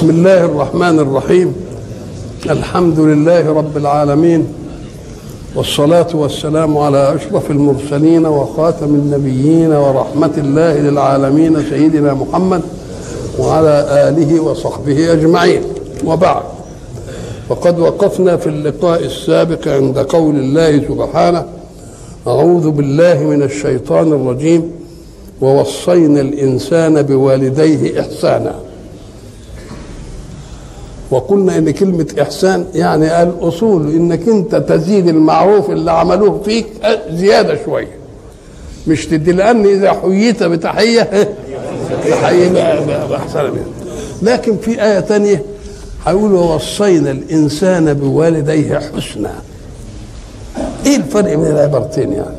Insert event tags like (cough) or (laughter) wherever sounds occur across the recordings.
بسم الله الرحمن الرحيم. الحمد لله رب العالمين. والصلاة والسلام على أشرف المرسلين وخاتم النبيين ورحمة الله للعالمين سيدنا محمد وعلى آله وصحبه أجمعين. وبعد. وقد وقفنا في اللقاء السابق عند قول الله سبحانه أعوذ بالله من الشيطان الرجيم. ووصينا الإنسان بوالديه إحسانا. وقلنا إن كلمة إحسان يعني الأصول إنك أنت تزيد المعروف اللي عملوه فيك زيادة شوية. مش تدي لأن إذا حييت بتحية تحيي منها لكن في آية ثانية هيقول ووصينا الإنسان بوالديه حسنا. إيه الفرق بين العبارتين يعني؟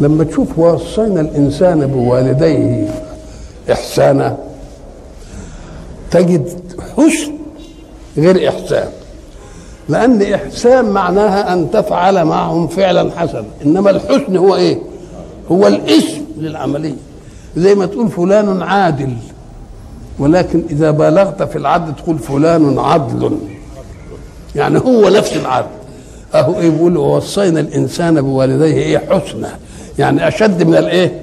لما تشوف ووصينا الإنسان بوالديه إحسانا تجد حسن غير إحسان. لأن إحسان معناها أن تفعل معهم فعلا حسنا. إنما الحسن هو إيه؟ هو الاسم للعملية. زي ما تقول فلان عادل. ولكن إذا بالغت في العدل تقول فلان عدل. يعني هو نفس العدل. أهو إيه بيقول ووصينا الإنسان بوالديه إيه حسنا. يعني أشد من الإيه؟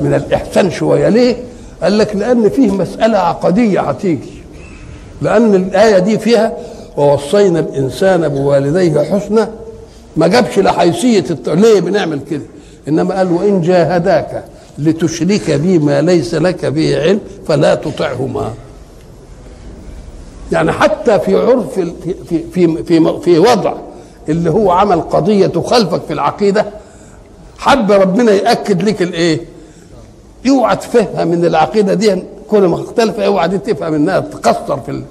من الإحسان شوية. ليه؟ قال لك لأن فيه مسألة عقدية هتيجي. لأن الآية دي فيها ووصينا الإنسان بوالديه حسنا ما جابش لحيثيه الت... ليه بنعمل كده؟ إنما قال وإن جاهداك لتشرك بي ما ليس لك به علم فلا تطعهما. يعني حتى في عرف في في في في, في وضع اللي هو عمل قضية تخالفك في العقيدة حب ربنا يأكد لك الإيه؟ اوعى تفهم من العقيدة دي كل ما اختلف اوعى دي تفهم إنها تقصر في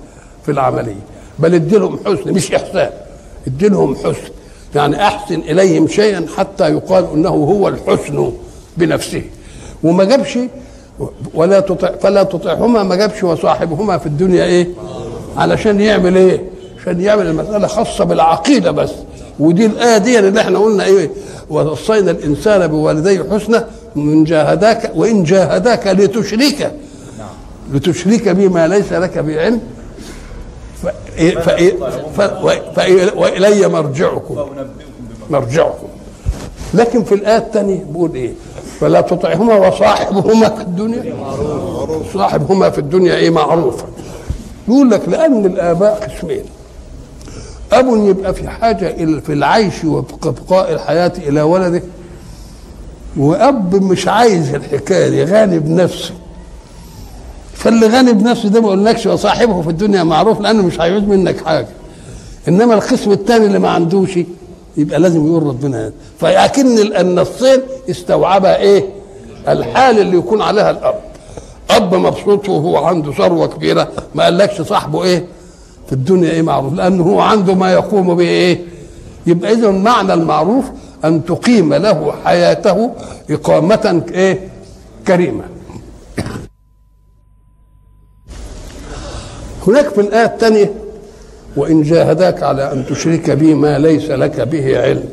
في العملية. بل ادي لهم حسن مش إحسان. ادي لهم حسن. يعني أحسن إليهم شيئا حتى يقال إنه هو الحسن بنفسه. وما جابش ولا تطع فلا تطعهما ما جابش وصاحبهما في الدنيا إيه؟ علشان يعمل إيه؟ عشان يعمل المساله خاصة بالعقيدة بس. ودي الآية دي اللي إحنا قلنا إيه؟ ووصينا الإنسان بوالديه حسنا من جاهداك وإن جاهداك لتشرك لتشرك بما ليس لك بعلم. وإلي مرجعكم. مرجعكم. لكن في الآية الثانية بيقول إيه؟ فلا تطعهما وصاحبهما في الدنيا. صاحبهما في الدنيا إيه معروفا يقول لك لأن الآباء قسمين. أب يبقى في حاجة في العيش وابقاء الحياة إلى ولده. وأب مش عايز الحكاية دي غني بنفسه. فاللي غني بنفسه ده ما اقولكش وصاحبه في الدنيا معروف لأنه مش هيعوز منك حاجة. إنما القسم الثاني اللي ما عندوش يبقى لازم يقول ربنا فأكن النصين استوعبها إيه؟ الحال اللي يكون عليها الأب. أب مبسوط وهو عنده ثروة كبيرة ما قالكش صاحبه إيه؟ في الدنيا إيه معروف؟ لأنه هو عنده ما يقوم به إيه؟ يبقى اذا معنى المعروف أن تقيم له حياته إقامة إيه؟ كريمة. هناك في الآية الثانية وإن جاهداك على أن تشرك بي ما ليس لك به علم.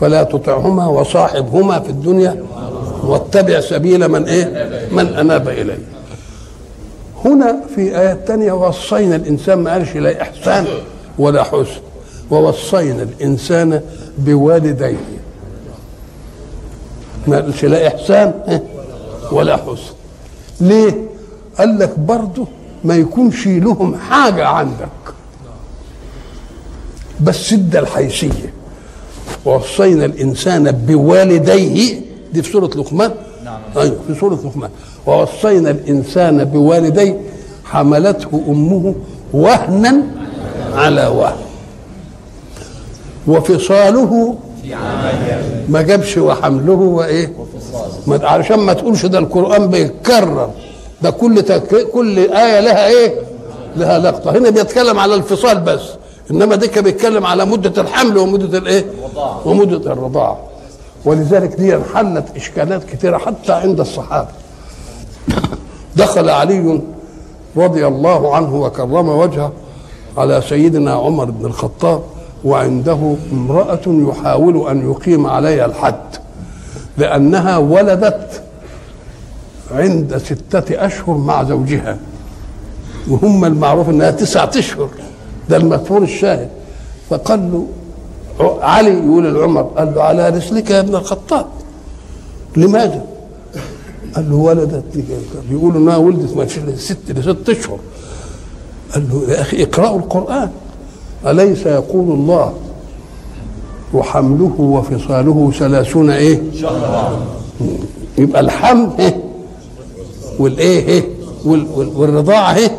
فلا تطعهما وصاحبهما في الدنيا واتبع سبيل من إيه؟ من أناب اليه هنا في آية تانية وصينا الإنسان ما قالش لا إحسان ولا حسن ووصينا الإنسان بوالديه. ما قالش لا إحسان ولا حسن. ليه؟ قال لك برضه ما يكونش لهم حاجة عندك. بس ادى الحيثية ووصينا الإنسان بوالديه دي في سورة لقمان؟ نعم. أيوة في سورة لقمان. ووصينا الإنسان بوالديه حملته أمه وهنا على وهن. وفصاله ما جابش وحمله وإيه؟ علشان ما تقولش ده القرآن بيتكرر ده كل تك... كل آية لها إيه؟ لها لقطة. هنا بيتكلم على الفصال بس. إنما دي كان بيتكلم على مدة الحمل ومدة الإيه؟ ومدة الرضاعة. ولذلك دي حلت إشكالات كثيره حتى عند الصحابة. دخل علي رضي الله عنه وكرم وجهه على سيدنا عمر بن الخطاب وعنده امرأة يحاول أن يقيم عليها الحد لأنها ولدت عند ستة أشهر مع زوجها وهم المعروف إنها تسعة أشهر ده المذكور الشاهد. فقال له علي يقول لعمر قال له على رسلك يا ابن الخطاب لماذا؟ قال له ولدت بيقولوا إنها ولدت ما ست لست أشهر قال له يا أخي اقرأوا القرآن أليس يقول الله وحمله وفصاله ثلاثون إيه؟ شهرا يبقى الحمل إيه؟ والإيه إيه؟ والرضاعة إيه؟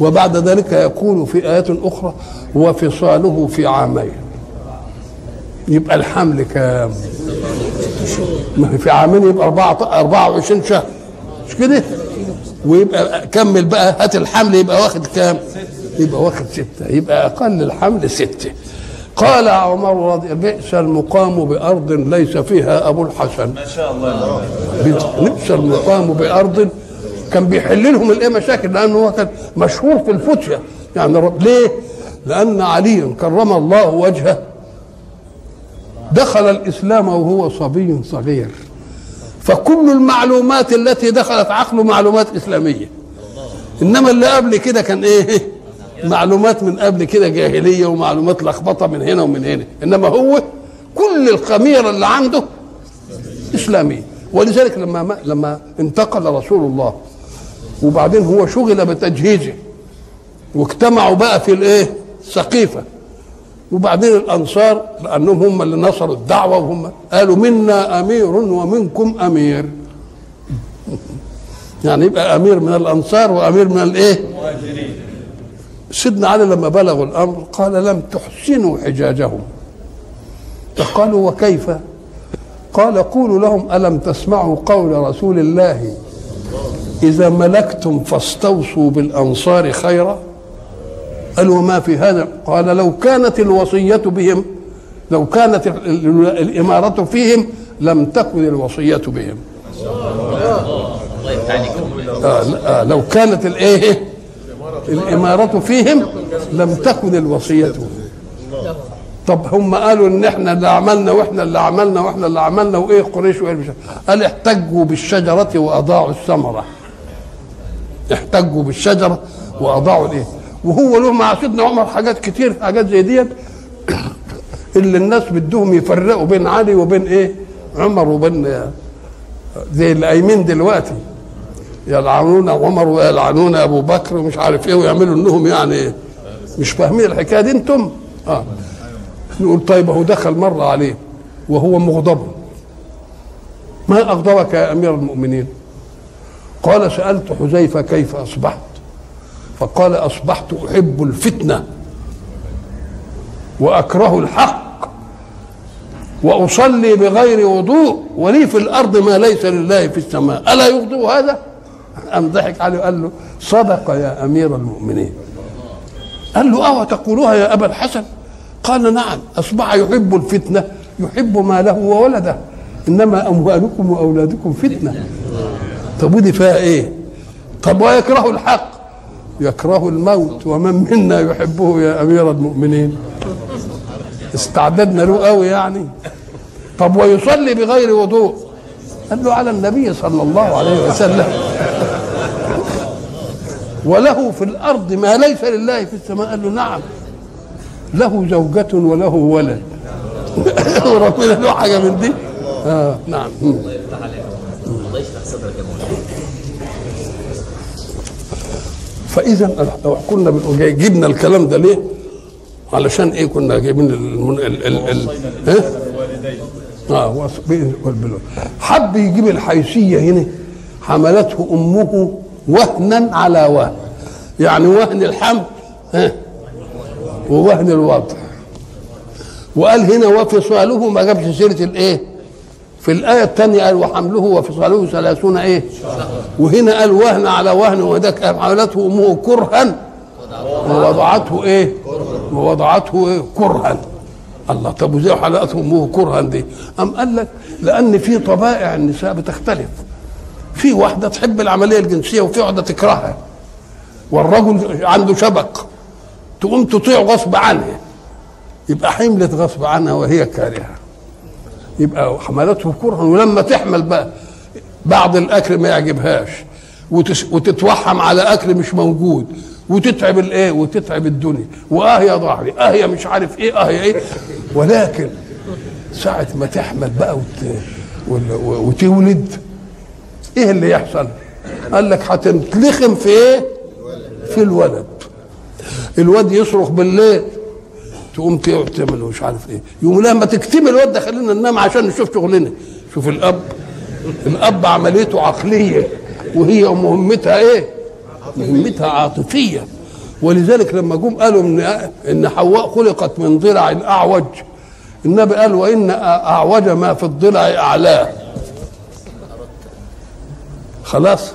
وبعد ذلك يقول في آيات أخرى وفصاله في عامين يبقى الحمل كام؟ ما في عامين يبقى 24 شهر مش كده؟ ويبقى كمل بقى هات الحمل يبقى واخد كام؟ يبقى واخد ستة يبقى أقل الحمل ستة قال عمر رضي بئس المقام بأرض ليس فيها أبو الحسن ما شاء الله بئس المقام بأرض كان بيحل لهم الإيه مشاكل لأنه هو كان مشهور في الفتية يعني رب ليه؟ لأن علي كرم الله وجهه دخل الإسلام وهو صبي صغير. فكل المعلومات التي دخلت عقله معلومات إسلامية. إنما اللي قبل كده كان إيه؟ معلومات من قبل كده جاهلية ومعلومات لخبطة من هنا ومن هنا. إنما هو كل الخميرة اللي عنده إسلامية ولذلك لما لما انتقل رسول الله وبعدين هو شغل بتجهيزه واجتمعوا بقى في الإيه؟ سقيفة. وبعدين الأنصار لأنهم هم اللي نصروا الدعوة وهم قالوا منا أمير ومنكم أمير. (laughs) يعني يبقى أمير من الأنصار وأمير من الإيه؟ سيدنا علي لما بلغوا الأمر قال لم تحسنوا حجاجهم. فقالوا وكيف؟ قال قولوا لهم ألم تسمعوا قول رسول الله؟ إذا ملكتم فاستوصوا بالأنصار خيرا. قال وما في هذا؟ قال لو كانت الوصية بهم لو كانت الإمارة فيهم لم تكن الوصية بهم. آه آه لو كانت الايه الإمارة فيهم لم تكن الوصية. طب هم قالوا إن إحنا اللي عملنا وإحنا اللي عملنا وإحنا اللي عملنا وإيه قريش وإيه قال احتجوا بالشجرة وأضاعوا الثمرة. احتجوا بالشجرة وأضاعوا الإيه؟ وهو له مع سيدنا عمر حاجات كتير حاجات زي ديت. (coughs) اللي الناس بدهم يفرقوا بين علي وبين إيه؟ عمر وبين زي اللي قايمين دلوقتي. يلعنون عمر ويلعنون أبو بكر ومش عارف إيه ويعملوا إنهم يعني مش فاهمين الحكاية دي أنتم؟ آه. نقول طيب هو دخل مرة عليه وهو مغضب. ما أغضبك يا أمير المؤمنين؟ قال سألت حذيفة كيف أصبحت؟ فقال أصبحت أحب الفتنة وأكره الحق وأصلي بغير وضوء ولي في الأرض ما ليس لله في السماء. ألا يغضب هذا؟ أم ضحك عليه وقال له صدق يا أمير المؤمنين. قال له اوى تقولها يا أبا الحسن؟ قال نعم أصبح يحب الفتنة يحب ماله وولده. إنما أموالكم وأولادكم فتنة. طب ودي فيها إيه؟ طب ويكره الحق. يكره الموت ومن منا يحبه يا أمير المؤمنين؟ استعددنا له قوي يعني. طب ويصلي بغير وضوء؟ قال له على النبي صلى الله عليه وسلم. وله في الأرض ما ليس لله في السماء. قال له نعم. له زوجة وله ولد. (laughs) ربنا له حاجة من دي؟ آه نعم. الله يفتح عليك يشرح صدرك يا فإذا كنا جبنا الكلام ده ليه؟ علشان إيه كنا جايبين المن... ال... ال... ال... ها؟ آه حب يجيب الحيثية هنا حملته أمه وهنا على وهن. يعني وهن الحمل ها؟ ووهن الوضع وقال هنا وفصاله ما جابش سيرة الإيه؟ في الآية الثانية قال وحمله وفصاله ثلاثون إيه؟ وهنا قال وهن على وهن وذاك حملته أمه كرها ووضعته إيه؟ ووضعته إيه؟ كرها الله طب وزي حلقته أمه كرها دي؟ أم قال لك لأن في طبائع النساء بتختلف في واحدة تحب العملية الجنسية وفي واحدة تكرهها والرجل عنده شبق تقوم تطيع غصب عنها يبقى حملت غصب عنها وهي كارهة يبقى حملته كرها ولما تحمل بقى بعض الأكل ما يعجبهاش. وتتوحم على أكل مش موجود. وتتعب الإيه؟ وتتعب الدنيا. وآه يا ظهري آه يا مش عارف إيه آه يا إيه. ولكن ساعة ما تحمل بقى وت... وتولد إيه اللي يحصل؟ قال لك هتتلخم في إيه؟ في الولد. الواد يصرخ بالليل تقوم تقعد تعمل مش عارف إيه. يقوم لما تكتمل الواد ده خلينا ننام عشان نشوف شغلنا. شوف الأب الأب عمليته عقلية وهي مهمتها إيه؟ مهمتها عاطفية. ولذلك لما جم قالوا ان إن حواء خلقت من ضلع اعوج النبي قال وإن أعوج ما في الضلع اعلاه خلاص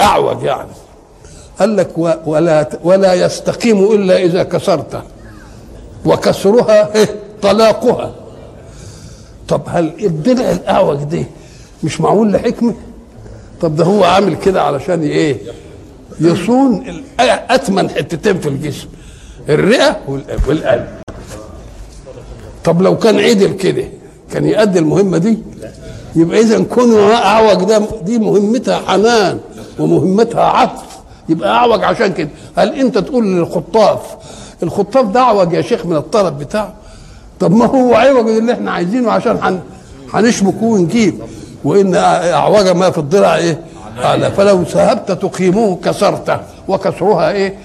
أعوج يعني. قال لك ولا ولا يستقيم إلا إذا كسرته وكسرها؟ طلاقها. طب هل الضلع الاعوج ده مش معمول لحكمة؟ طب ده هو عامل كده علشان إيه؟ يصون اتمن حتتين في الجسم الرئة والقلب. طب لو كان عدل كده كان يؤدي المهمة دي؟ يبقى اذا كونه اعوج ده دي مهمتها حنان ومهمتها عطف. يبقى اعوج عشان كده. هل أنت تقول للخطاف الخطاف ده اعوج يا شيخ من الطرف بتاعه. طب ما هو عوج اللي إحنا عايزينه عشان هن هنشبك ونجيب. وإن اعوج ما في الضلع إيه؟ اعلى فلو ذهبت تقيمه كسرته وكسرها إيه؟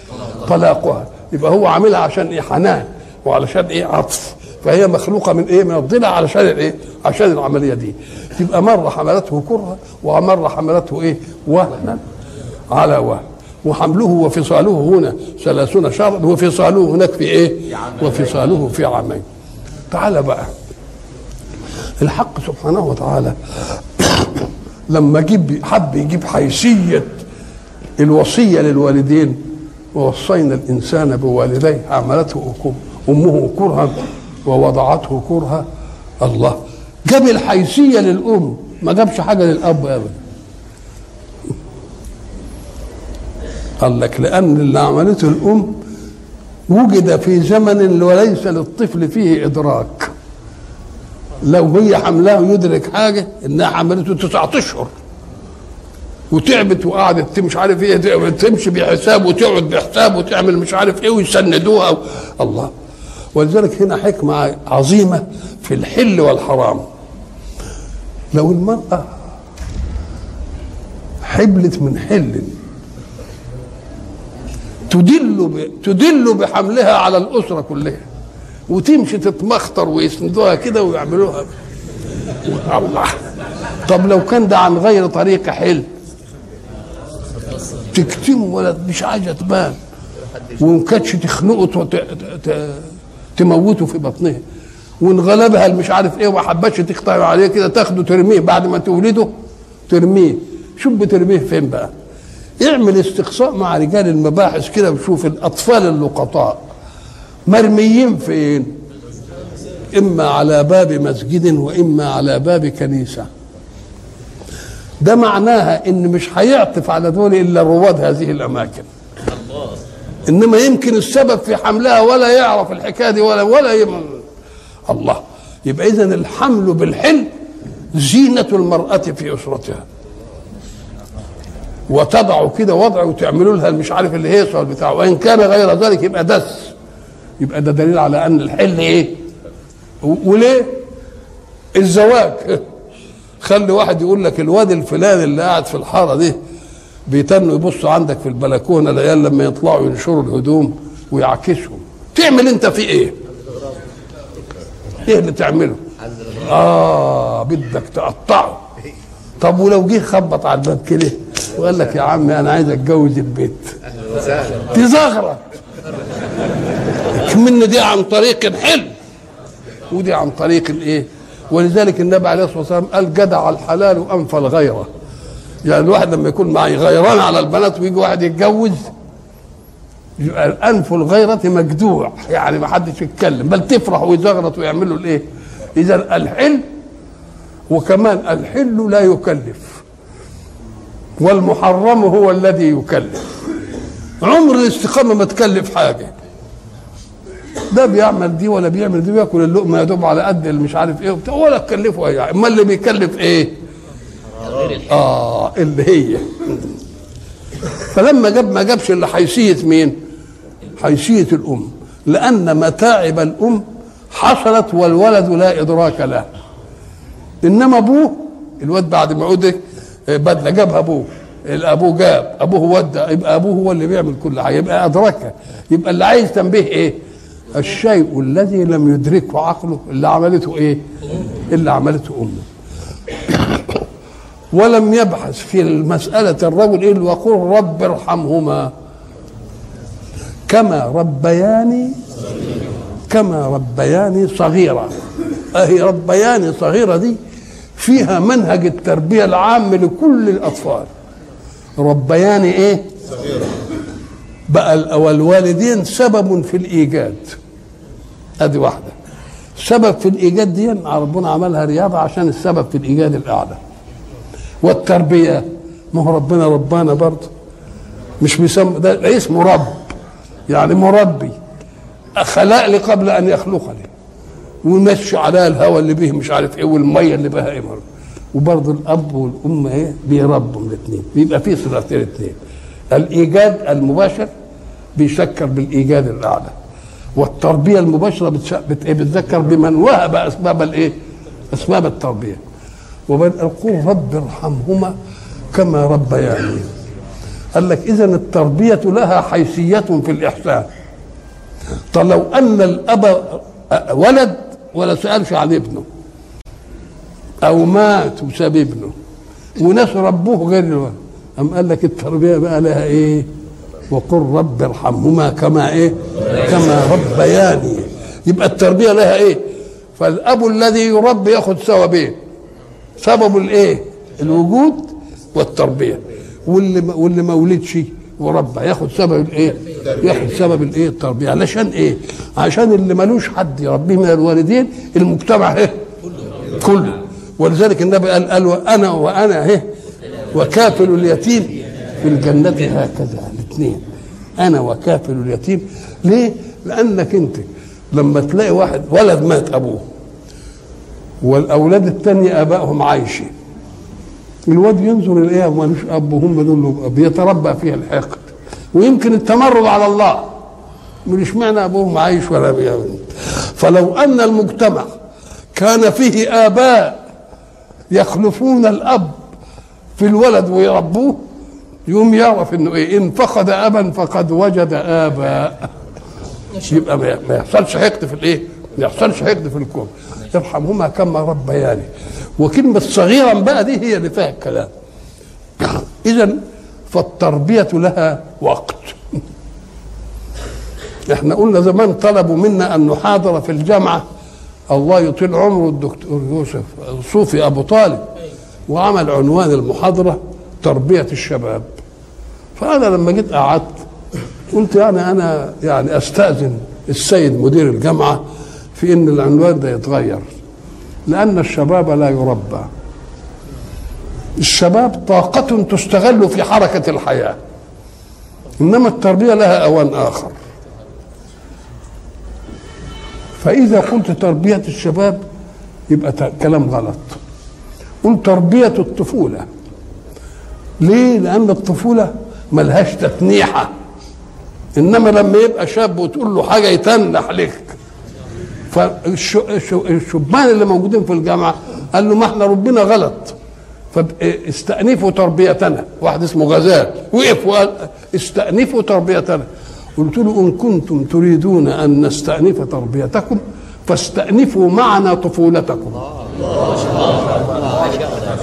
طلاقها. يبقى هو عاملها عشان إيه؟ حنان وعلشان إيه؟ عطف. فهي مخلوقة من إيه؟ من الضلع علشان الايه عشان العملية دي. تبقى مرة حملته كرها ومرة حملته إيه؟ وهنا. على وهن. وحمله وفصاله هنا ثلاثون شهرا وفصاله هناك في إيه؟ وفصاله في عامين. تعال بقى. الحق سبحانه وتعالى (coughs) لما جيب حب يجيب حيثية الوصية للوالدين ووصينا الإنسان بوالديه حملته أمه كرها ووضعته كرها الله. جاب الحيثية للأم ما جابش حاجة للأب ابدا. قال لك لأن اللي عملته الأم وجد في زمن وليس للطفل فيه إدراك. لو هي حملاه يدرك حاجة إنها حملته تسعة أشهر. وتعبت وقعدت مش عارف إيه تمشي بحساب وتقعد بحساب وتعمل مش عارف إيه ويسندوها و... الله. ولذلك هنا حكمة عظيمة في الحل والحرام. لو المرأة حبلت من حل تدل. تدل بحملها على الأسرة كلها. وتمشي تتمخطر ويسندوها كده ويعملوها. الله. طب لو كان ده عن غير طريق حل. تكتم ولا مش عايزة تبان. وإن كانتش تخنقه تموته في بطنها. وإن غلبها مش عارف إيه وما حبتش تقطع عليه كده تاخده ترميه. بعد ما تولده ترميه. شوف بترميه فين بقى؟ اعمل استقصاء مع رجال المباحث كده وشوف الأطفال اللقطاء. مرميين فين؟ إما على باب مسجد وإما على باب كنيسة. ده معناها إن مش هيعطف على دول إلا رواد هذه الأماكن. إنما يمكن السبب في حملها ولا يعرف الحكاية دي ولا ولا يم... الله. يبقى اذا الحمل بالحلم زينة المرأة في أسرتها. وتضع كده وضع وتعملوا لها مش عارف اللي هي صار بتاعه. وإن كان غير ذلك يبقى دس. يبقى ده دليل على أن الحل إيه؟ وليه؟ الزواج. (laughs) خلي واحد يقول لك الواد الفلاني اللي قاعد في الحارة دي بيتنوا يبصوا عندك في البلكونة العيال لما يطلعوا ينشروا الهدوم ويعكسهم تعمل أنت في إيه؟ إيه اللي تعمله؟ آه بدك تقطعه. طب ولو جه خبط على الباب كده وقال لك يا عمي أنا عايز أتجوز البيت. تزغرط منه دي عن طريق الحلم. ودي عن طريق الإيه؟ ولذلك النبي عليه الصلاة والسلام قال جدع الحلال انفى الغيره يعني الواحد لما يكون معي غيران على البنات ويجي واحد يتجوز انف الغيرة مجدوع. يعني ما حدش يتكلم بل تفرح ويزغرط ويعمل له الإيه؟ اذا الحل وكمان الحل لا يكلف والمحرم هو الذي يكلف. عمر الاستقامة ما تكلف حاجة. ده بيعمل دي ولا بيعمل دي بياكل اللقمة يا دوب على قد مش عارف إيه ولا تكلفه أي حاجة. امال اللي بيكلف إيه؟ آه اللي هي. فلما جاب ما جابش إلا حيثية مين؟ حيثية الأم. لأن متاعب الأم حصلت والولد لا إدراك له. إنما أبوه الواد بعد ما عود بدلة جابها أبوه. الأبوه جاب أبوه ودى يبقى أبوه هو اللي بيعمل كل حاجة يبقى أدركها. يبقى اللي عايز تنبيه إيه؟ الشيء الذي لم يدركه عقله اللي عملته إيه؟ اللي عملته أمه. (coughs) ولم يبحث في المسألة الرجل إيه وقل رب ارحمهما. كما ربياني كما ربياني صغيرة أهي ربياني صغيرة دي فيها منهج التربية العام لكل الأطفال. ربياني إيه؟ بقى والوالدين سبب في الإيجاد. أدي واحدة. سبب في الإيجاد دي ربنا عملها رياضة عشان السبب في الإيجاد الأعلى. والتربية. ما هو ربنا ربانا برضه. مش بيسمى ده اسمه رب. يعني مربي. خلق لي قبل أن يخلقني. ويمشي عليها الهواء اللي به مش عارف إيه والمية اللي بها إيه وبرضه الأب والأم إيه بيربوا الاثنين. بيبقى في صلتين الاثنين. الإيجاد المباشر بيشكر بالإيجاد الأعلى. والتربية المباشرة بتذكر بمن وهب أسباب الإيه؟ أسباب التربية. وبين قل رب ارحمهما كما ربياني. قال لك اذا التربية لها حيثية في الإحسان. طب لو أن الأب ولد ولا سألش عن ابنه. أو مات وساب ابنه. وناس ربوه غير الولد. أم قال لك التربية بقى لها إيه؟ وقل رب ارحمهما كما إيه؟ كما ربياني. يبقى التربية لها إيه؟ فالأب الذي يربي ياخذ ثوابين سبب الإيه؟ الوجود والتربية. واللي واللي ما ولدش وربى ياخد سبب الايه؟ ياخد سبب الايه؟ التربية. علشان إيه؟ عشان اللي ملوش حد يربيه من الوالدين المجتمع إيه كله. ولذلك النبي قال قال أنا وأنا إيه وكافل اليتيم في الجنة. هكذا الاثنين. أنا وكافل اليتيم. ليه؟ لأنك أنت لما تلاقي واحد ولد مات أبوه والأولاد الثانية آبائهم عايشين. الواد ينظر إليها مالوش أب وهم دول بيتربى فيها الحقد. ويمكن التمرد على الله. مش معنى أبوهم عايش ولا بيعمل؟ فلو أن المجتمع كان فيه آباء يخلفون الأب في الولد ويربوه يوم يعرف إنه إيه إن فقد أبا فقد وجد آباء. يبقى ما يحصلش حقد في الإيه؟ ما يحصلش حقد في الكون. ارحمهما كما ربياني. وكلمة صغيرا بقى دي هي اللي فيها الكلام. (coughs) إذا فالتربية لها وقت. (laughs) إحنا قلنا زمان طلبوا منا أن نحاضر في الجامعة. الله يطيل عمره الدكتور يوسف صوفي أبو طالب. وعمل عنوان المحاضرة تربية الشباب. فأنا لما جيت قعدت قلت يعني أنا يعني أستأذن السيد مدير الجامعة في إن العنوان ده يتغير. لأن الشباب لا يربى. الشباب طاقة تستغل في حركة الحياة. إنما التربية لها أوان آخر. فإذا قلت تربية الشباب يبقى كلام غلط. قل تربية الطفولة. ليه؟ لأن الطفولة ملهاش تتنيحة. إنما لما يبقى شاب وتقول له حاجة يتنح لك. فالشبان اللي موجودين في الجامعة قال له ما إحنا ربنا غلط. فاستأنفوا تربيتنا. واحد اسمه غزال. وقف وقال استأنفوا تربيتنا. قلت له إن كنتم تريدون أن نستأنف تربيتكم فاستأنفوا معنا طفولتكم.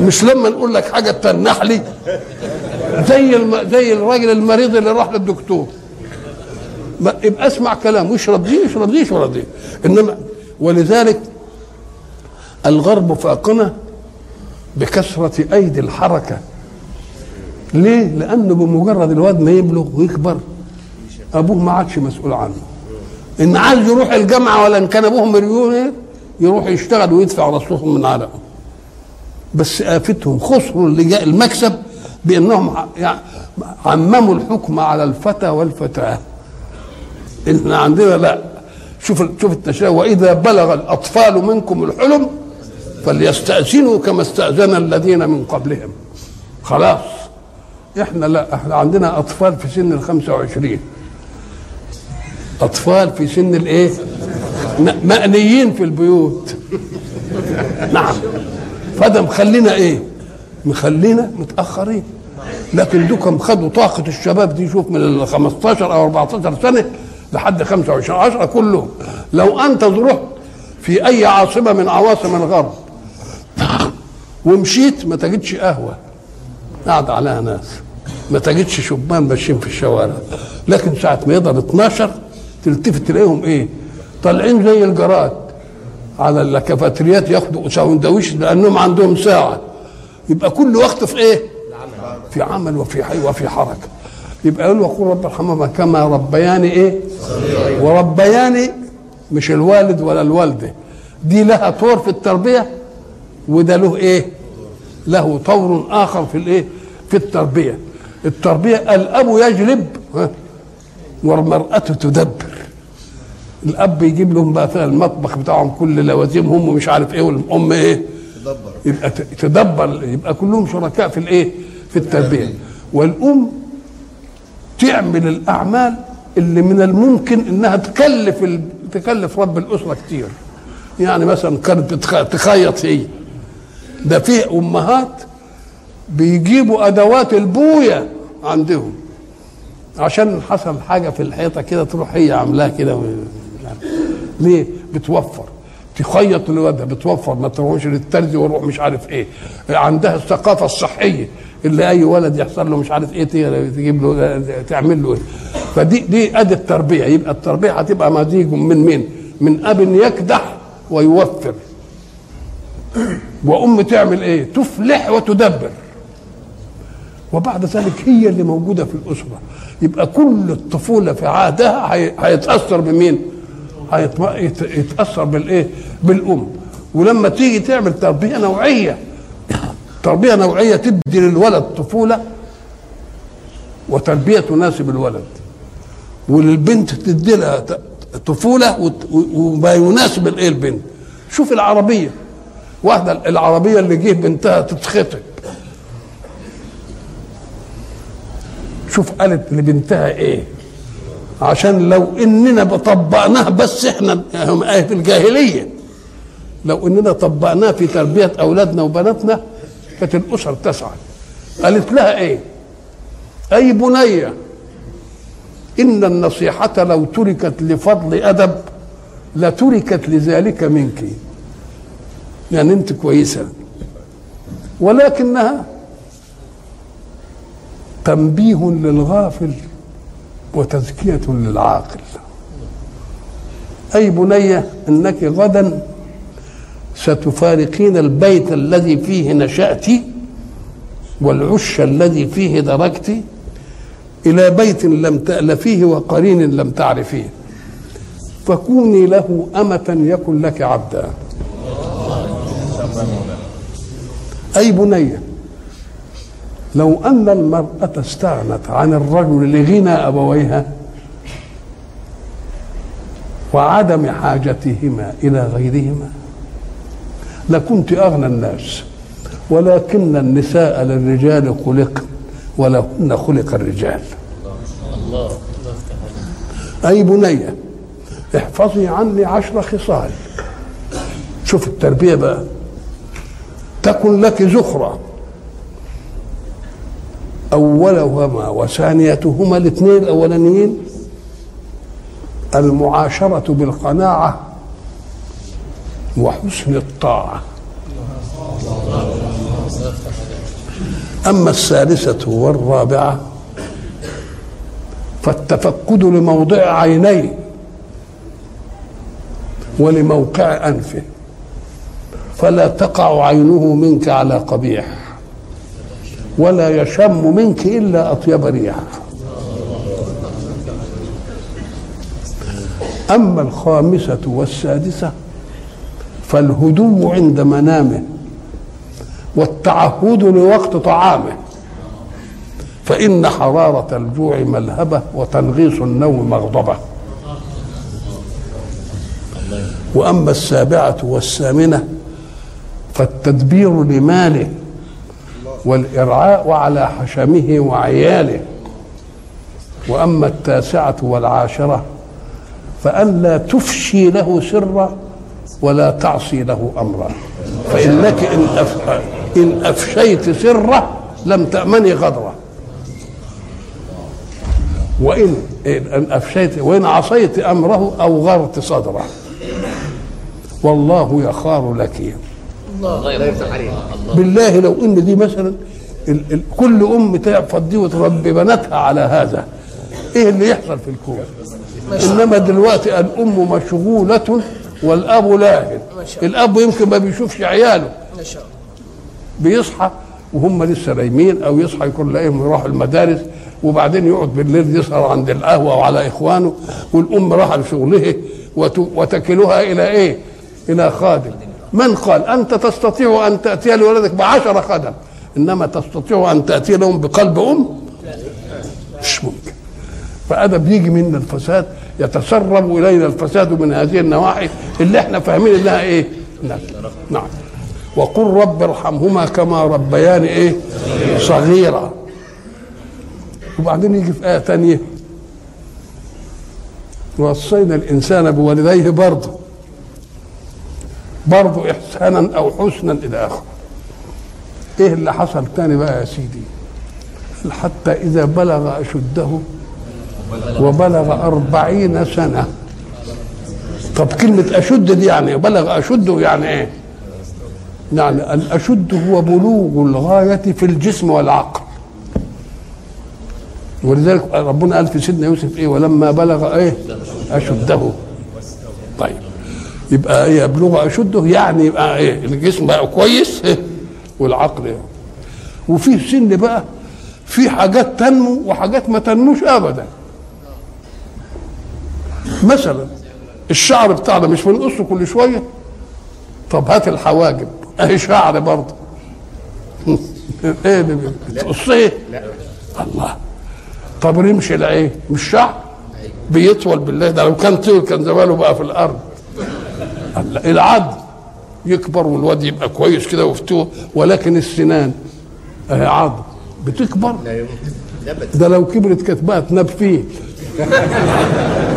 مش لما نقول لك حاجة تنح لي زي. زي الراجل المريض اللي راح للدكتور. يبقى اسمع كلام واشرب دي اشرب دي اشرب دي إنما ولذلك الغرب فاقنا بكثرة أيدي الحركة. ليه؟ لأنه بمجرد الواد ما يبلغ ويكبر أبوه ما عادش مسؤول عنه. إن عايز يروح الجامعة ولا إن كان أبوه مليونير يروح يشتغل ويدفع رصيدهم من عرقه بس آفتهم خسروا اللي جاء المكسب بأنهم عمموا الحكم على الفتى والفتاة. إحنا عندنا لا. شوف شوف التشاؤم وإذا بلغ الأطفال منكم الحلم فليستأذنوا كما استأذن الذين من قبلهم. خلاص. إحنا لا إحنا عندنا أطفال في سن ال 25 أطفال في سن الايه مأنيين في البيوت. نعم. فده مخلينا إيه؟ مخلينا متأخرين. لكن دوكم خدوا طاقة الشباب دي شوف من ال 15 أو 14 سنة لحد 25 10 كلهم. لو أنت رحت في أي عاصمة من عواصم الغرب (coughs) ومشيت ما تجدش قهوة. قاعد عليها ناس. ما تجدش شبان ماشيين في الشوارع. لكن ساعة ما يضرب 12 تلتفت تلاقيهم إيه؟ طالعين زي الجراد. على الكافيتريات ياخدوا ساندويش لأنهم عندهم ساعة. يبقى كل وقت في إيه؟ في عمل وفي حي وفي حركة. يبقى يقول وقول رب ارحمهما كما ربياني إيه؟ وربياني مش الوالد ولا الوالدة. دي لها طور في التربية وده له إيه؟ له طور آخر في الإيه؟ في التربية. التربية الأب يجلب والمرأة تدبر. الأب يجيب لهم بقى المطبخ بتاعهم كل لوازمهم ومش عارف إيه والأم إيه؟ تدبر. يبقى تدبر. يبقى كلهم شركاء في الإيه؟ في التربية. والأم تعمل الأعمال اللي من الممكن إنها تكلف ال... تكلف رب الأسرة كتير. يعني مثلا كانت. تخيط هي. ده في أمهات بيجيبوا أدوات البوية عندهم. عشان حصل حاجة في الحيطة كده تروح هي عاملاها كده و- ليه؟ بتوفر. تخيط لولادها بتوفر ما تروحش للترزي ويروح مش عارف إيه. عندها الثقافة الصحية. اللي أي ولد يحصل له مش عارف إيه تجيب له تعمل له إيه فدي دي أدي التربيه يبقى التربيه هتبقى مزيج من مين؟ من أب يكدح ويوفر وأم تعمل إيه؟ تفلح وتدبر وبعد ذلك هي اللي موجودة في الأسرة يبقى كل الطفولة في عهدها هي- هيتأثر بمين؟ هيتم- يت- يتأثر بالإيه؟ بالأم ولما تيجي تعمل تربية نوعية تربية نوعية تدي للولد طفولة وتربيه تناسب الولد وللبنت تدي لها طفولة وما يناسب الايه البنت. شوف العربية. واحدة العربية اللي جه بنتها تتخطب. شوف قالت لبنتها إيه. عشان لو اننا طبقناها بس إحنا هم في الجاهلية. لو اننا طبقناها في تربية اولادنا وبناتنا كانت الأسر تسعد قالت لها إيه؟ أي بنيه إن النصيحة لو تركت لفضل أدب لتركت لذلك منك. يعني أنت كويسة. ولكنها تنبيه للغافل وتزكية للعاقل. أي بنية إنك غدا ستفارقين البيت الذي فيه نشأت والعش الذي فيه دركت إلى بيت لم تألفيه وقرين لم تعرفيه. فكوني له أمة يكن لك عبدا. أي بنيه لو أن المرأة استغنت عن الرجل لغنى أبويها وعدم حاجتهما إلى غيرهما لكنت أغنى الناس ولكن النساء للرجال خلقن ولهن خلق الرجال. أي بنية احفظي عني عشر خصال. شوف التربية بقى. تكن لك زخرة. أولهما وثانيتهما الاثنين الأولانيين المعاشرة بالقناعة وحسن الطاعة. أما الثالثة والرابعة فالتفقد لموضع عينيه ولموقع أنفه فلا تقع عينه منك على قبيح ولا يشم منك إلا أطيب ريح أما الخامسة والسادسة فالهدوء عند منامه والتعهد لوقت طعامه. فإن حرارة الجوع ملهبة وتنغيص النوم مغضبة. وأما السابعة والثامنة فالتدبير لماله والإرعاء على حشمه وعياله. وأما التاسعة والعاشرة فأن لا تفشي له سرا ولا تعصي له أمرا. فإنك إن, أف... إن أفشيت سره لم تأمني غدره. وإن إن أفشيت وإن عصيت أمره أوغرت صدره. والله يخار لك. الله بالله لو إن دي مثلا ال ال كل أم تعفض دي وتربي بناتها على هذا. إيه اللي يحصل في الكون؟ إنما دلوقتي الأم مشغولة والأب لاهن الأب يمكن ما بيشوفش عياله. بيصحى وهم لسه نايمين أو يصحى يكون لاقيهم يروحوا المدارس وبعدين يقعد بالليل يسهر عند القهوة وعلى إخوانه والأم راح لشغله وت- وتكلها إلى إيه؟ إلى خادم. من قال؟ أنت تستطيع أن تأتي لولدك بعشر خدم إنما تستطيع أن تأتي لهم بقلب أم؟ مش ممكن. فهذا بيجي منا الفساد يتسرب إلينا الفساد من هذه النواحي اللي إحنا فاهمين إنها إيه؟ نعم. نعم. وقل رب ارحمهما كما ربياني إيه؟ صغيرا. وبعدين يجي في آية تانية. وصينا الإنسان بوالديه برضه. برضه إحسانا أو حسنا إلى آخره إيه اللي حصل تاني بقى يا سيدي؟ حتى إذا بلغ أشده وبلغ أربعين سنة. طب كلمة أشد دي يعني بلغ أشده يعني إيه؟ يعني الأشد هو بلوغ الغاية في الجسم والعقل. ولذلك ربنا قال في سيدنا يوسف إيه؟ ولما بلغ إيه؟ أشده. طيب. يبقى إيه؟ يبلغ أشده يعني يبقى إيه؟ الجسم بقى كويس إيه؟ والعقل. إيه؟ وفي سن بقى في حاجات تنمو وحاجات ما تنموش ابدا. مثلا الشعر بتاعنا مش بنقصه كل شوية؟ طب هات الحواجب أهي شعر برضه. (laughs) إيه ده؟ بتقصيه الله. طب رمش العين مش شعر؟ بيطول بالله. ده لو كان طول كان زمانه بقى في الأرض. العظم يكبر والواد يبقى كويس كده وفتوه ولكن السنان. أهي عظم بتكبر. ده لو كبرت كانت بقى تناب فيه. (laughs)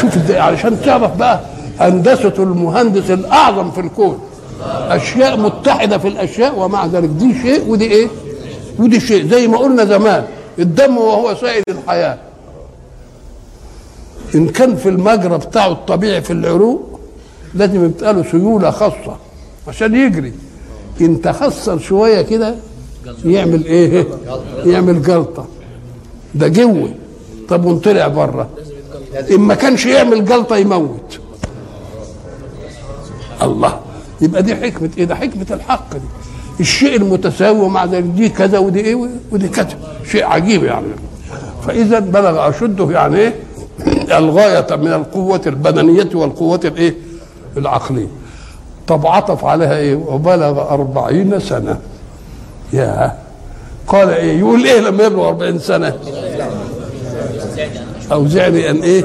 شوف علشان تعرف بقى هندسة المهندس الأعظم في الكون. أشياء متحدة في الأشياء ومع ذلك دي شيء ودي إيه؟ ودي شيء. زي ما قلنا زمان الدم وهو سائل الحياة. إن كان في المجرى بتاعه الطبيعي في العروق لازم يبقى له سيولة خاصة عشان يجري. إن تخسر شوية كده يعمل إيه؟ يعمل جلطة. ده جوي. طب ونطلع بره. إن ما كانش يعمل جلطة يموت. الله. يبقى دي حكمة إيه؟ ده حكمة الحق دي. الشيء المتساوي ومع ذلك دي كذا ودي إيه ودي كذا. شيء عجيب يعني. فإذا بلغ أشده يعني إيه (clears throat) الغاية من القوة البدنية والقوة الإيه؟ العقلية. طب عطف عليها إيه؟ وبلغ أربعين سنة. يا قال إيه؟ يقول إيه لما يبلغ أربعين سنة؟ أوزعني أن إيه؟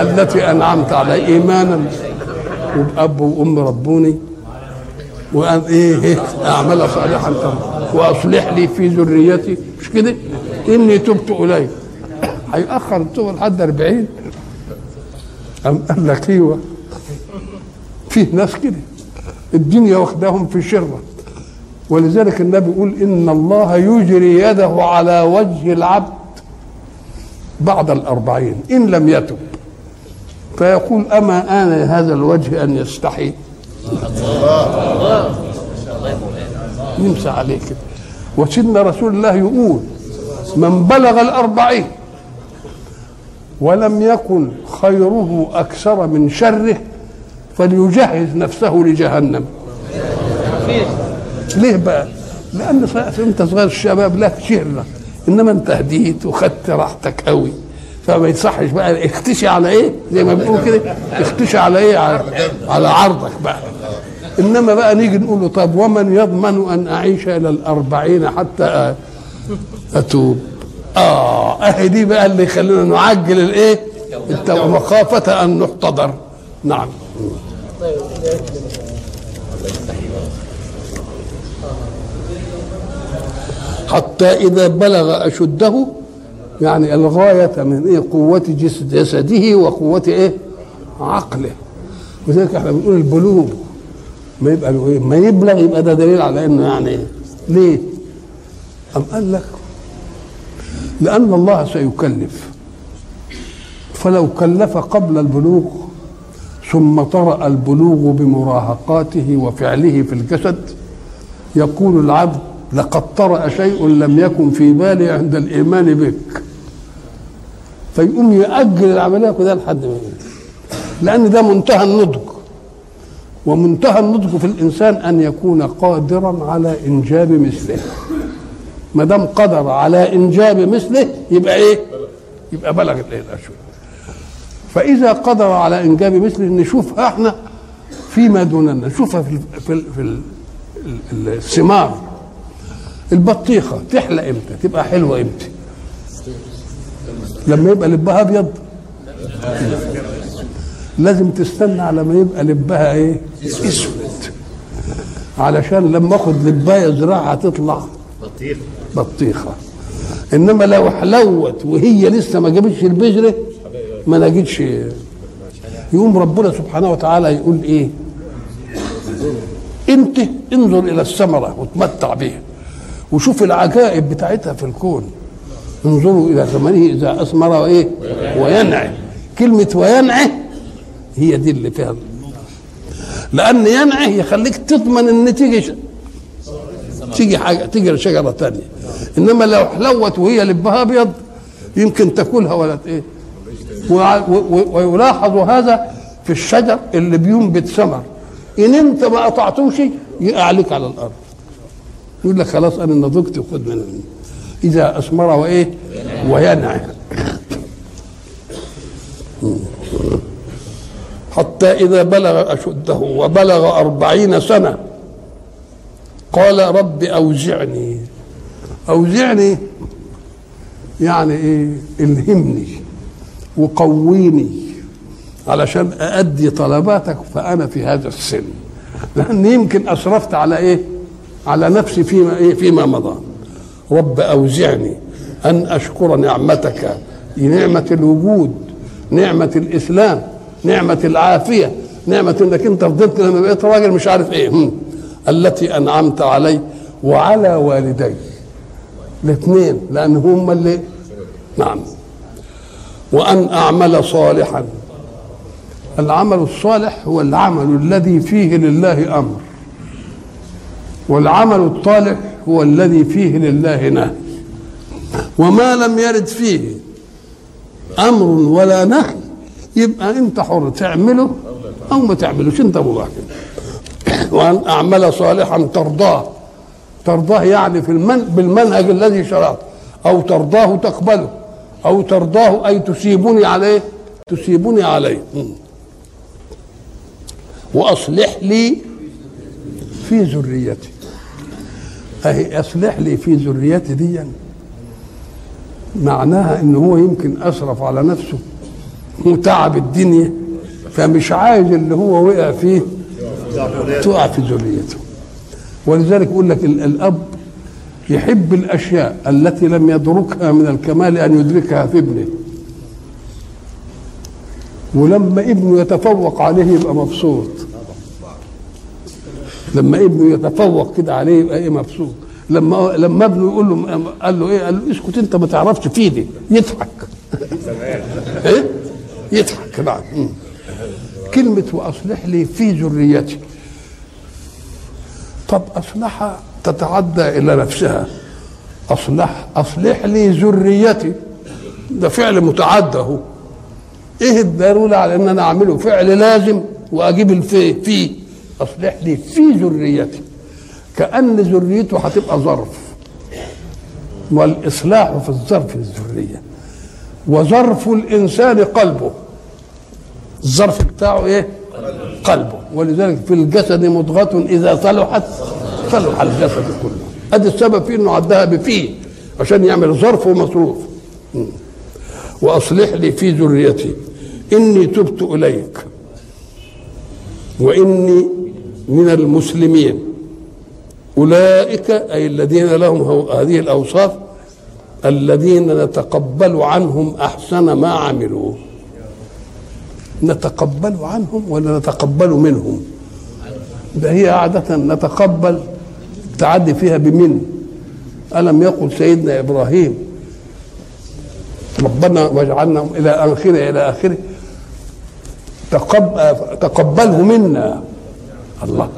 التي أنعمت علي إيمانا. وباب وأم ربوني. وأن إيه, إيه؟ أعمل صالحا ترى. وأصلح لي في ذريتي. مش كده؟ إني تبت إليك. هيأخر التوبة لحد 40 أم قال لك أيوه فيه ناس كده. الدنيا واخداهم في شرة. ولذلك النبي يقول إن الله يجري يده على وجه العبد. بعد الأربعين إن لم يتب. فيقول أما آن هذا الوجه أن يستحي؟ يمسى عليه كده وسيدنا رسول الله يقول من بلغ الأربعين ولم يكن خيره أكثر من شره فليجهز نفسه لجهنم. ليه بقى؟ لأن أنت صغير الشباب لك شهرة إنما أنت هديت وخدت راحتك قوي. فما يصحش بقى اختشي على إيه؟ زي ما بنقول كده اختشي على إيه؟ على, على عرضك بقى. إنما بقى نيجي نقول له طب ومن يضمن أن أعيش إلى الأربعين حتى أتوب؟ آه أهي دي بقى اللي يخلينا نعجل الإيه؟ مخافة أن نحتضر. نعم. حتى إذا بلغ أشده يعني الغاية من إيه؟ قوة جس- جسده وقوة إيه؟ عقله. وذلك إحنا بنقول البلوغ. ما يبقى إيه؟ ما يبلغ يبقى ده دليل على إنه يعني ليه؟ أم قال لك؟ لأن الله سيكلف. فلو كلف قبل البلوغ ثم طرأ البلوغ بمراهقاته وفعله في الجسد يقول العبد لقد طرأ شيء لم يكن في بالي عند الإيمان بك. فيقوم يأجل العملية كده لحد ما. لأن ده منتهى النضج. ومنتهى النضج في الإنسان أن يكون قادرا على إنجاب مثله. ما دام قدر على إنجاب مثله يبقى إيه؟ يبقى بلغ الإيه فإذا قدر على إنجاب مثله نشوفها إحنا فيما دوننا. نشوفها في في في ال ال- الثمار. البطيخة تحلى إمتى؟ تبقى حلوة إمتى؟ لما يبقى لبها أبيض. لازم تستنى على ما يبقى لبها إيه؟ أسود. علشان لما آخد لبايه زراعة تطلع بطيخ بطيخة. إنما لو حلوت وهي لسه ما جابتش البذرة ما نجدش يقوم ربنا سبحانه وتعالى يقول إيه؟ إنت انظر إلى الثمرة وتمتع بها. وشوف العجائب بتاعتها في الكون. انظروا إلى ثمره إذا أثمر وإيه؟ وينعي كلمة وينعي هي دي اللي فيها لأن ينعي يخليك تضمن إن تيجي تيجي حاجة تيجي شجره تانية. إنما لو حلوت وهي لبها أبيض يمكن تأكلها ولا إيه؟ ويلاحظ هذا في الشجر اللي بينبت ثمر. إن أنت ما قطعتوش يقع عليك على الأرض. يقول لك خلاص أنا نضجت وخد منه إذا أثمر وإيه؟ وينعي حتى إذا بلغ أشده وبلغ أربعين سنة قال رب أوزعني. أوزعني يعني إيه؟ الهمني وقويني علشان أأدي طلباتك فأنا في هذا السن. لأن يمكن أسرفت على إيه؟ على نفسي فيما إيه؟ فيما مضى. رب أوزعني أن أشكر نعمتك. نعمة الوجود نعمة الإسلام نعمة العافية نعمة إنك أنت فضلت لما بقيت راجل مش عارف إيه. هم. التي أنعمت علي وعلى والدي. الاثنين لأن هم اللي نعم. وأن أعمل صالحا. العمل الصالح هو العمل الذي فيه لله أمر. والعمل الطالح هو الذي فيه لله نهي وما لم يرد فيه أمر ولا نهي يبقى أنت حر تعمله أو ما تعملوش. أنت مباح وأن أعمل صالحا ترضاه. ترضاه يعني في المن بالمنهج الذي شرعته. أو ترضاه تقبله. أو ترضاه أي تسيبني عليه. تسيبني عليه. وأصلح لي في ذريتي. أهي اصلح لي في ذريتي دي. معناها إن هو يمكن اسرف على نفسه وتعب الدنيا فمش عايز اللي هو وقع فيه تقع في ذريته. ولذلك يقول لك ال- الأب يحب الأشياء التي لم يدركها من الكمال أن يدركها في ابنه. ولما ابنه يتفوق عليه يبقى مبسوط. لما ابنه يتفوق كده عليه يبقى إيه مبسوط. لما لما ابنه يقول له قال له إيه؟ قال له اسكت انت ما تعرفش فيدي يضحك. إيه؟ يضحك. نعم. كلمة وأصلح لي في ذريتي. طب أصلح تتعدى إلى نفسها. أصلح أصلح لي ذريتي. ده فعل متعدى هو. إيه الضرورة على إن أنا أعمله؟ فعل لازم وأجيب الفي في أصلح لي في ذريتي. كأن ذريته هتبقى ظرف. والإصلاح في الظرف الذرية. وظرف الإنسان قلبه. الظرف بتاعه إيه؟ قلبه. ولذلك في الجسد مضغة إذا صلحت صلح الجسد كله. أدي السبب في إنه عدها بفيه عشان يعمل ظرف ومصروف. م. وأصلح لي في ذريتي. إني تبت إليك. وإني من المسلمين. أولئك أي الذين لهم هذه الأوصاف الذين نتقبل عنهم أحسن ما عملوا. نتقبل عنهم ولا نتقبل منهم؟ ده هي عادة نتقبل تعدي فيها بمن؟ ألم يقل سيدنا إبراهيم ربنا واجعلنا إلى آخره إلى آخره تقب تقبله منا. الله.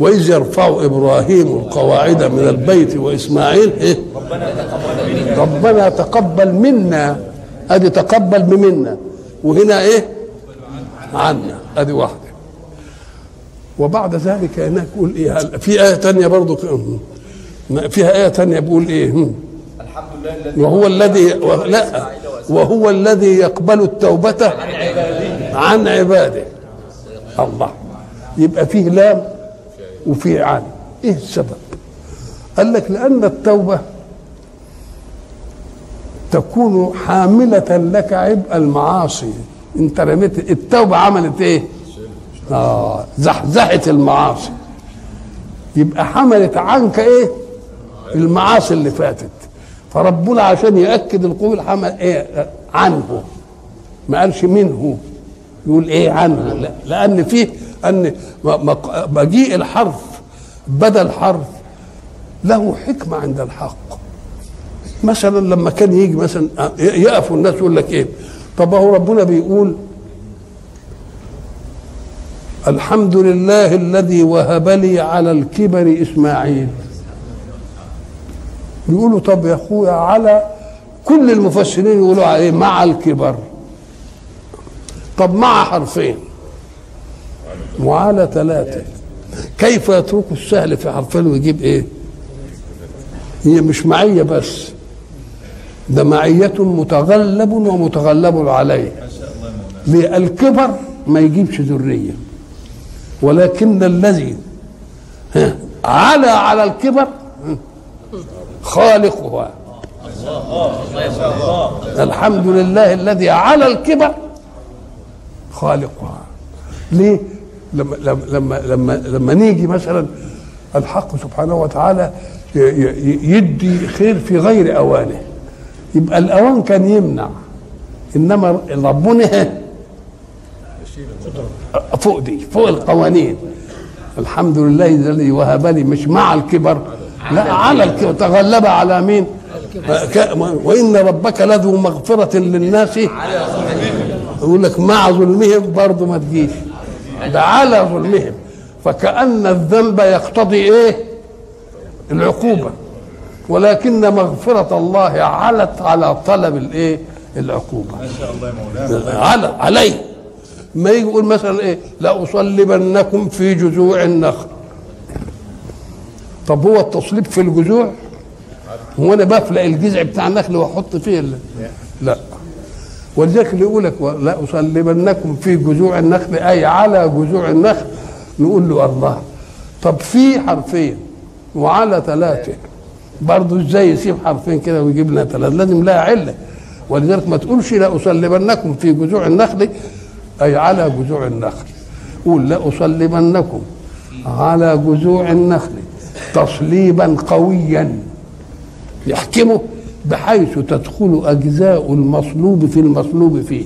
وإذ يرفع إبراهيم القواعد من البيت وإسماعيل إيه؟ ربنا تقبل منا. أدي تقبل بمنا. وهنا إيه؟ عنا. أدي واحدة. وبعد ذلك هناك يقول إيه؟ في آية تانية برضو؟ فيها آية تانية بيقول إيه؟ هم. وهو الذي لا. وهو الذي يقبل التوبة عن عباده. الله. يبقى فيه لام وفيه عن إيه السبب؟ قال لك لأن التوبة تكون حاملة لك عبء المعاصي. أنت رميت التوبة عملت إيه؟ آه زحزحت المعاصي. يبقى حملت عنك إيه؟ المعاصي اللي فاتت. فربنا عشان يأكد القول حمل إيه؟ عنه. ما قالش منه. يقول إيه عنه؟ لا لأن فيه أن مجيء الحرف بدل حرف له حكمة عند الحق. مثلا لما كان يجي مثلا يقفوا الناس يقول لك إيه؟ طب هو ربنا بيقول الحمد لله الذي وهب لي على الكبر إسماعيل. يقولوا طب يا أخويا على كل المفسرين يقولوا عليه مع الكبر. طب مع حرفين. وعلى ثلاثة. كيف يترك السهل في حرفين ويجيب إيه؟ هي مش معية بس. ده معية متغلب ومتغلب عليه. ليه الكبر ما يجيبش ذرية. ولكن الذي على على الكبر ها، خالقها. الحمد لله الذي على الكبر خالقها. ليه؟ لما لما لما لما, لما نيجي مثلا الحق سبحانه وتعالى يدي خير في غير أوانه. يبقى الأوان كان يمنع إنما ربنا فوق دي فوق القوانين. الحمد لله الذي وهب لي مش مع الكبر. لا على الكبر تغلب على مين؟ وإن ربك لذو مغفرة للناس. يقول لك مع ظلمهم برضه ما تجيش. ده على ظلمهم فكأن الذنب يقتضي إيه؟ العقوبة. ولكن مغفرة الله علت على طلب الإيه؟ العقوبة. على عليه. ما يجي يقول مثلا إيه؟ لأصلبنكم في جذوع النخل. طب هو التصليب في الجذوع؟ هو أنا بفلق الجذع بتاع النخل وأحط فيه لا. ولذلك يقول لك لا اصلبنكم في جذوع النخل أي على جذوع النخل نقول له الله طب في حرفين وعلى ثلاثة. برضه إزاي يسيب حرفين كده ويجيب لنا ثلاثة؟ لازم لها عله ولذلك ما تقولش لا اصلبنكم في جذوع النخل أي على جذوع النخل قول لا اصلبنكم على جذوع النخل تصليبا قويا يحكمه بحيث تدخل أجزاء المصلوب في المصلوب فيه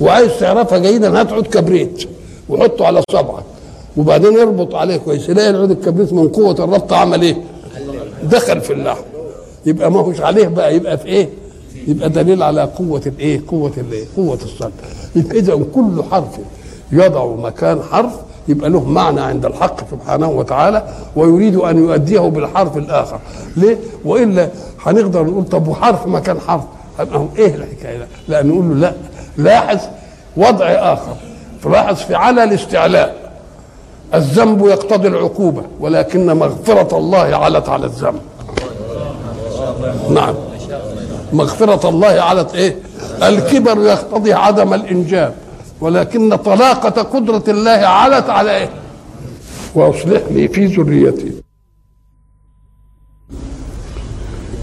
وعايز تعرفها جيدا هات عود كبريت وحطه على صبعك وبعدين اربط عليه كويس يلاقي العود الكبريت من قوة الربط عمل إيه؟ دخل في اللحم يبقى ما هوش عليه بقى يبقى في إيه؟ يبقى دليل على قوة الإيه؟ قوة الإيه؟ قوة الصلب. إذا كل حرف يضع مكان حرف يبقى له معنى عند الحق سبحانه وتعالى ويريد أن يؤديه بالحرف الآخر. ليه؟ وإلا هنقدر نقول طب وحرف مكان حرف إيه الحكاية؟ لا, لا نقول له لا لاحظ وضع آخر فلاحظ في على الاستعلاء الذنب يقتضي العقوبة ولكن مغفرة الله علت على الذنب نعم مغفرة الله علت إيه الكبر يقتضي عدم الإنجاب ولكن طلاقة قدرة الله علت على إيه وأصلح لي في ذريتي.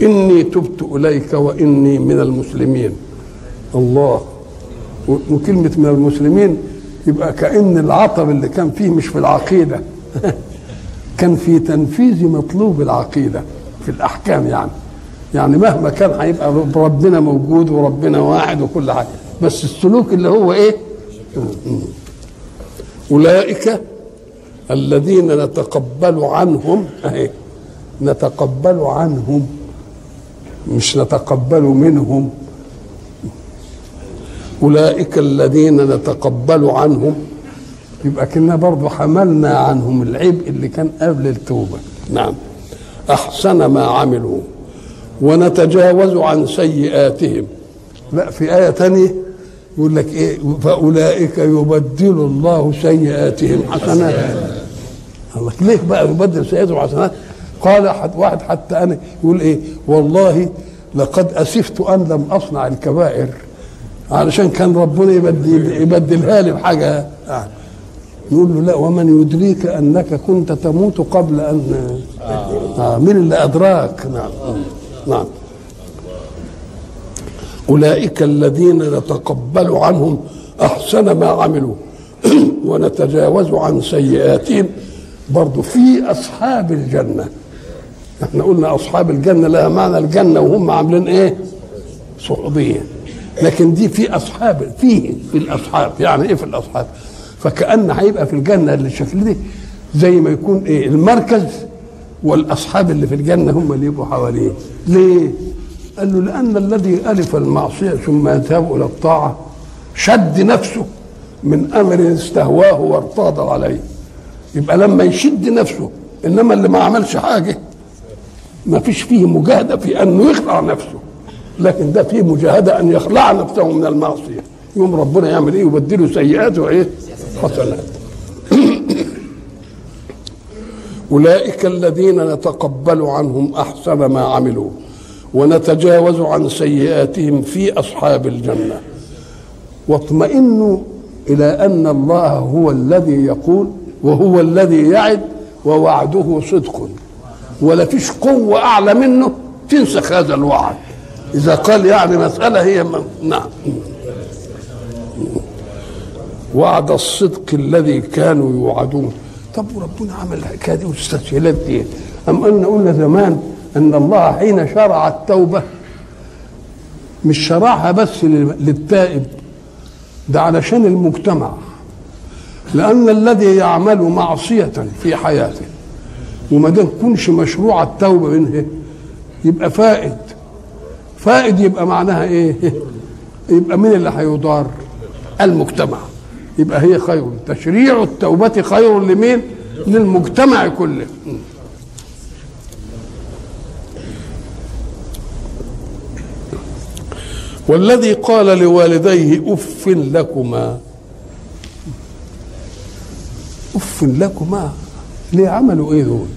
إني تبت إليك وإني من المسلمين. الله وكلمة من المسلمين يبقى كأن العطب اللي كان فيه مش في العقيدة. (laughs) كان في تنفيذ مطلوب العقيدة في الأحكام يعني. يعني مهما كان هيبقى ربنا موجود وربنا واحد وكل حاجة. بس السلوك اللي هو إيه؟ أولئك الذين نتقبل عنهم أهي نتقبل عنهم مش نتقبل منهم. أولئك الذين نتقبل عنهم يبقى كنا برضه حملنا عنهم العبء اللي كان قبل التوبة. نعم أحسن ما عملوا. ونتجاوز عن سيئاتهم. لا في آية تانية يقول لك إيه؟ فأولئك يبدل الله سيئاتهم حسنات. الله ليه بقى يبدل سيئاتهم حسنات؟ قال حد واحد حتى أنا يقول إيه؟ والله لقد أسفت أن لم أصنع الكبائر علشان كان ربنا يبدل يبدلها لي بحاجة. يعني نقول له لا ومن يدريك أنك كنت تموت قبل أن آه من اللي أدراك. نعم. نعم. أولئك الذين نتقبل عنهم أحسن ما عملوا. (clears throat) ونتجاوز عن سيئاتهم برضو في أصحاب الجنة. إحنا قلنا أصحاب الجنة لها معنى الجنة وهم عاملين إيه؟ صحبية لكن دي في أصحاب فيه في الأصحاب. يعني إيه في الأصحاب؟ فكأن هيبقى في الجنة اللي الشكل دي زي ما يكون إيه؟ المركز والأصحاب اللي في الجنة هم اللي يبقوا حواليه. ليه؟ قال له لأن الذي ألف المعصية ثم يذهب إلى الطاعة شد نفسه من أمر استهواه وارتاض عليه. يبقى لما يشد نفسه إنما اللي ما عملش حاجة. ما فيش فيه مجاهدة في أنه يخلع نفسه. لكن ده فيه مجاهدة أن يخلع نفسه من المعصية. يوم ربنا يعمل إيه؟ يبدله سيئاته إيه حسنات (coughs) أولئك الذين نتقبل عنهم أحسن ما عملوا. ونتجاوز عن سيئاتهم في أصحاب الجنة. واطمئنوا إلى أن الله هو الذي يقول وهو الذي يعد ووعده صدق. ولا فيش قوة أعلى منه تنسخ هذا الوعد. إذا قال يعني مسألة هي من... نعم. وعد الصدق الذي كانوا يوعدون. طب وربنا عمل الحكاية دي والتسهيلات دي أم أن قلنا زمان أن الله حين شرع التوبة مش شرعها بس للتائب ده علشان المجتمع. لأن الذي يعمل معصية في حياته وما دام تكونش مشروع التوبة منه يبقى فائد. فائد يبقى معناها إيه؟ يبقى مين اللي هيضار؟ المجتمع. يبقى هي خير. تشريع التوبة خير لمين؟ للمجتمع كله. والذي قال لوالديه أف لكما. أف لكما. ليه عملوا إيه دول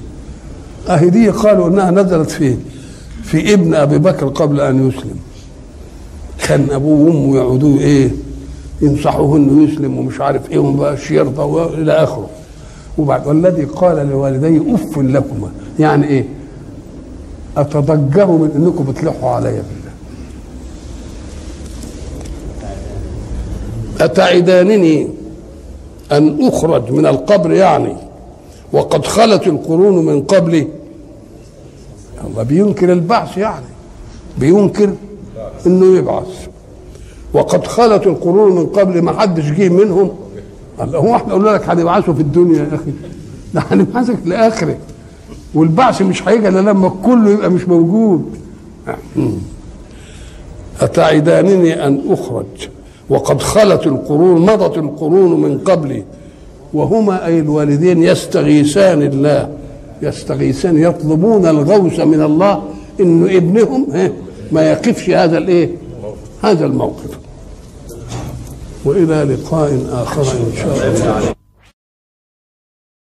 أهي دي قالوا إنها نزلت في في ابن أبي بكر قبل أن يسلم. كان أبوه وأمه يعودوه إيه ينصحوه انه يسلم ومش عارف إيه وما بقاش يرضى إلى آخره. وبعد والذي قال لوالديه أف لكما. يعني إيه؟ اتضجر من إنكم بتلحوا علي بالله. أتعدانني أن أخرج من القبر يعني؟ وقد خلت القرون من قبلي. الله بينكر البعث يعني. بينكر إنه يبعث. وقد خلت القرون من قبل ما حدش جه منهم. الله هو إحنا قلنا لك هنبعثه في الدنيا يا أخي. ده هنبعثك لآخرة. والبعث مش هيجي إلا لما كله يبقى مش موجود. أتعدانني أن أخرج وقد خلت القرون مضت القرون من قبلي وهما أي الوالدين يستغيثان الله يستغيثان يطلبون الغوث من الله إنه ابنهم ما يقفش هذا الإيه؟ هذا الموقف. وإلى لقاء آخر إن شاء الله.